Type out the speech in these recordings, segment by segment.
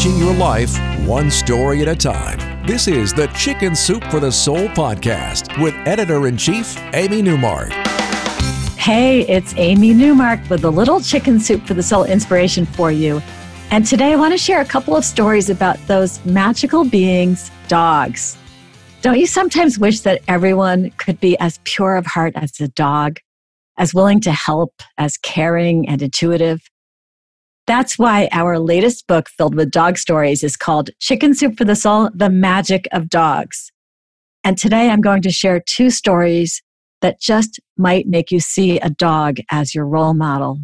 changing your life one story at a time. This is the Chicken Soup for the Soul podcast with editor in chief, Amy Newmark. Hey, it's Amy Newmark with a little Chicken Soup for the Soul inspiration for you. And today I want to share a couple of stories about those magical beings, dogs. Don't you sometimes wish that everyone could be as pure of heart as a dog, as willing to help, as caring and intuitive? That's why our latest book filled with dog stories is called Chicken Soup for the Soul The Magic of Dogs. And today I'm going to share two stories that just might make you see a dog as your role model.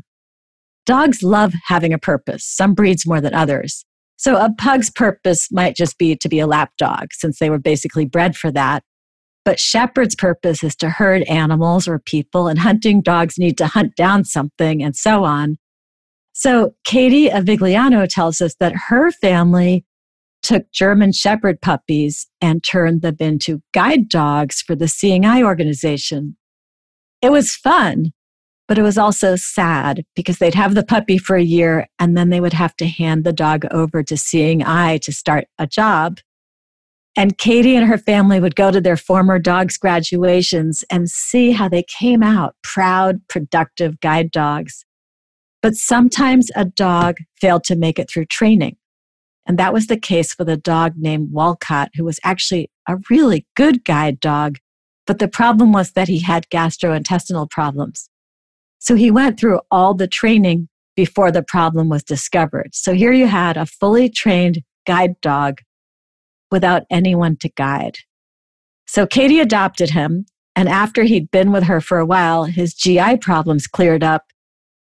Dogs love having a purpose, some breeds more than others. So a pug's purpose might just be to be a lap dog, since they were basically bred for that. But shepherd's purpose is to herd animals or people, and hunting dogs need to hunt down something, and so on. So Katie Avigliano tells us that her family took German Shepherd puppies and turned them into guide dogs for the Seeing Eye organization. It was fun, but it was also sad because they'd have the puppy for a year and then they would have to hand the dog over to Seeing Eye to start a job. And Katie and her family would go to their former dogs' graduations and see how they came out proud, productive guide dogs. But sometimes a dog failed to make it through training. And that was the case with a dog named Walcott, who was actually a really good guide dog. But the problem was that he had gastrointestinal problems. So he went through all the training before the problem was discovered. So here you had a fully trained guide dog without anyone to guide. So Katie adopted him. And after he'd been with her for a while, his GI problems cleared up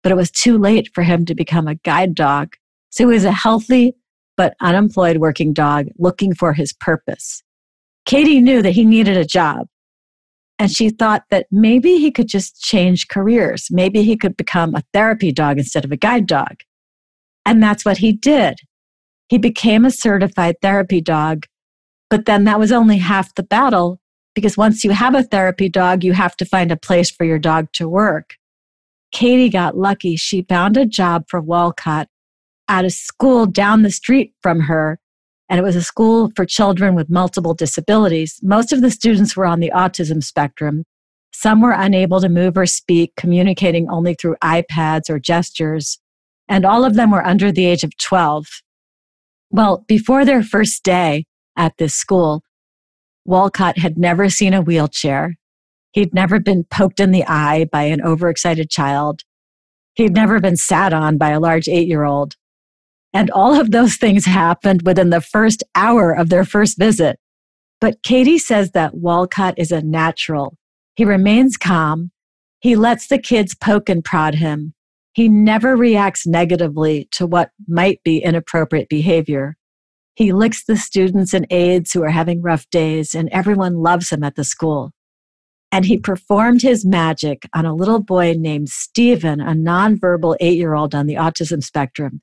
but it was too late for him to become a guide dog. So he was a healthy but unemployed working dog looking for his purpose. Katie knew that he needed a job. And she thought that maybe he could just change careers. Maybe he could become a therapy dog instead of a guide dog. And that's what he did. He became a certified therapy dog. But then that was only half the battle because once you have a therapy dog, you have to find a place for your dog to work. Katie got lucky. She found a job for Walcott at a school down the street from her. And it was a school for children with multiple disabilities. Most of the students were on the autism spectrum. Some were unable to move or speak, communicating only through iPads or gestures. And all of them were under the age of 12. Well, before their first day at this school, Walcott had never seen a wheelchair. He'd never been poked in the eye by an overexcited child. He'd never been sat on by a large eight year old. And all of those things happened within the first hour of their first visit. But Katie says that Walcott is a natural. He remains calm. He lets the kids poke and prod him. He never reacts negatively to what might be inappropriate behavior. He licks the students and aides who are having rough days, and everyone loves him at the school and he performed his magic on a little boy named Stephen, a nonverbal eight year old on the autism spectrum.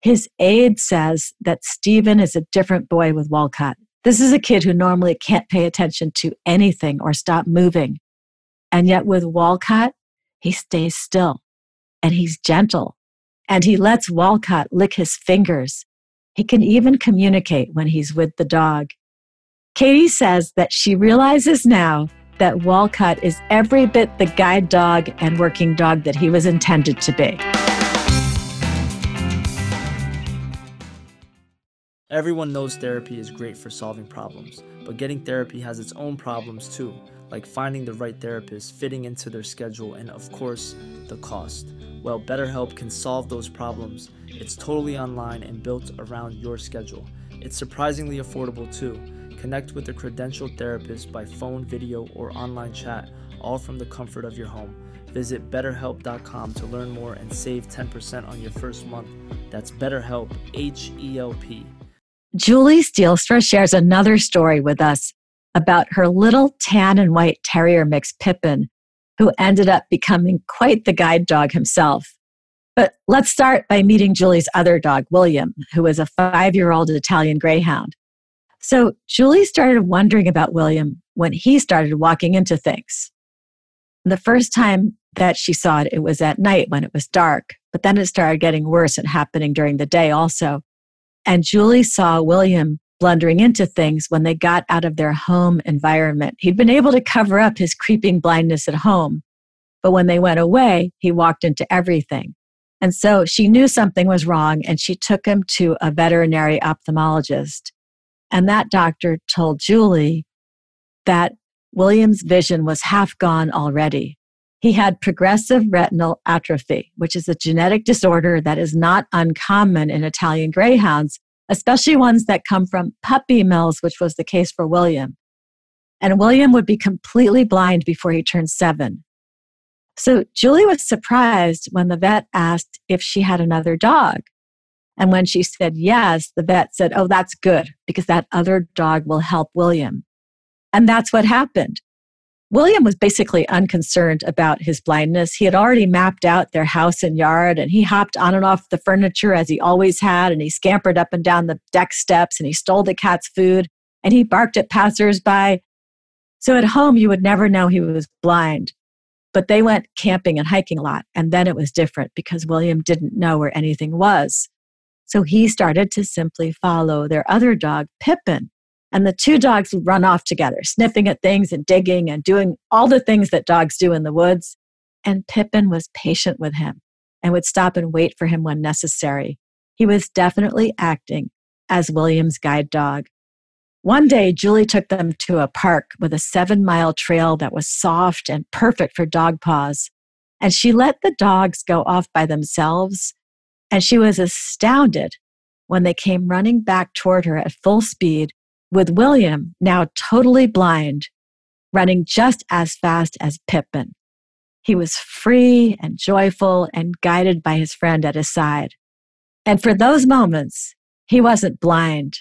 His aide says that Stephen is a different boy with Walcott. This is a kid who normally can't pay attention to anything or stop moving. And yet with Walcott, he stays still and he's gentle and he lets Walcott lick his fingers. He can even communicate when he's with the dog. Katie says that she realizes now that Walcott is every bit the guide dog and working dog that he was intended to be. Everyone knows therapy is great for solving problems, but getting therapy has its own problems too, like finding the right therapist, fitting into their schedule, and of course, the cost. Well, BetterHelp can solve those problems. It's totally online and built around your schedule. It's surprisingly affordable too. Connect with a credentialed therapist by phone, video, or online chat, all from the comfort of your home. Visit betterhelp.com to learn more and save 10% on your first month. That's BetterHelp, H E L P. Julie Steelstra shares another story with us about her little tan and white terrier mix, Pippin, who ended up becoming quite the guide dog himself. But let's start by meeting Julie's other dog, William, who is a five year old Italian Greyhound. So Julie started wondering about William when he started walking into things. The first time that she saw it, it was at night when it was dark, but then it started getting worse and happening during the day also. And Julie saw William blundering into things when they got out of their home environment. He'd been able to cover up his creeping blindness at home, but when they went away, he walked into everything. And so she knew something was wrong and she took him to a veterinary ophthalmologist. And that doctor told Julie that William's vision was half gone already. He had progressive retinal atrophy, which is a genetic disorder that is not uncommon in Italian greyhounds, especially ones that come from puppy mills, which was the case for William. And William would be completely blind before he turned seven. So Julie was surprised when the vet asked if she had another dog. And when she said yes, the vet said, Oh, that's good because that other dog will help William. And that's what happened. William was basically unconcerned about his blindness. He had already mapped out their house and yard, and he hopped on and off the furniture as he always had, and he scampered up and down the deck steps, and he stole the cat's food, and he barked at passersby. So at home, you would never know he was blind. But they went camping and hiking a lot, and then it was different because William didn't know where anything was. So he started to simply follow their other dog, Pippin. And the two dogs would run off together, sniffing at things and digging and doing all the things that dogs do in the woods. And Pippin was patient with him and would stop and wait for him when necessary. He was definitely acting as William's guide dog. One day, Julie took them to a park with a seven mile trail that was soft and perfect for dog paws. And she let the dogs go off by themselves. And she was astounded when they came running back toward her at full speed with William, now totally blind, running just as fast as Pippin. He was free and joyful and guided by his friend at his side. And for those moments, he wasn't blind.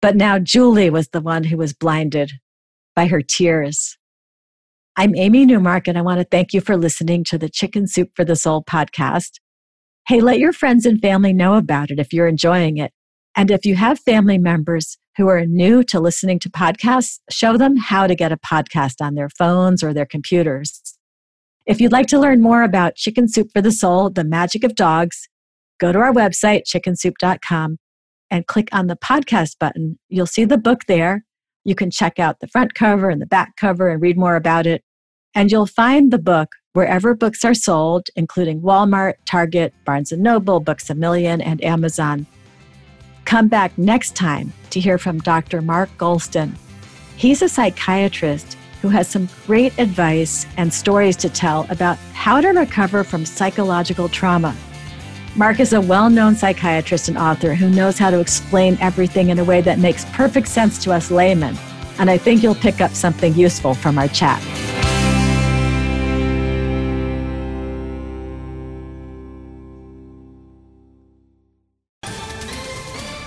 But now Julie was the one who was blinded by her tears. I'm Amy Newmark, and I want to thank you for listening to the Chicken Soup for the Soul podcast. Hey, let your friends and family know about it if you're enjoying it. And if you have family members who are new to listening to podcasts, show them how to get a podcast on their phones or their computers. If you'd like to learn more about Chicken Soup for the Soul, the magic of dogs, go to our website, chickensoup.com, and click on the podcast button. You'll see the book there. You can check out the front cover and the back cover and read more about it. And you'll find the book wherever books are sold, including Walmart, Target, Barnes & Noble, Books A Million, and Amazon. Come back next time to hear from Dr. Mark Goulston. He's a psychiatrist who has some great advice and stories to tell about how to recover from psychological trauma. Mark is a well known psychiatrist and author who knows how to explain everything in a way that makes perfect sense to us laymen. And I think you'll pick up something useful from our chat.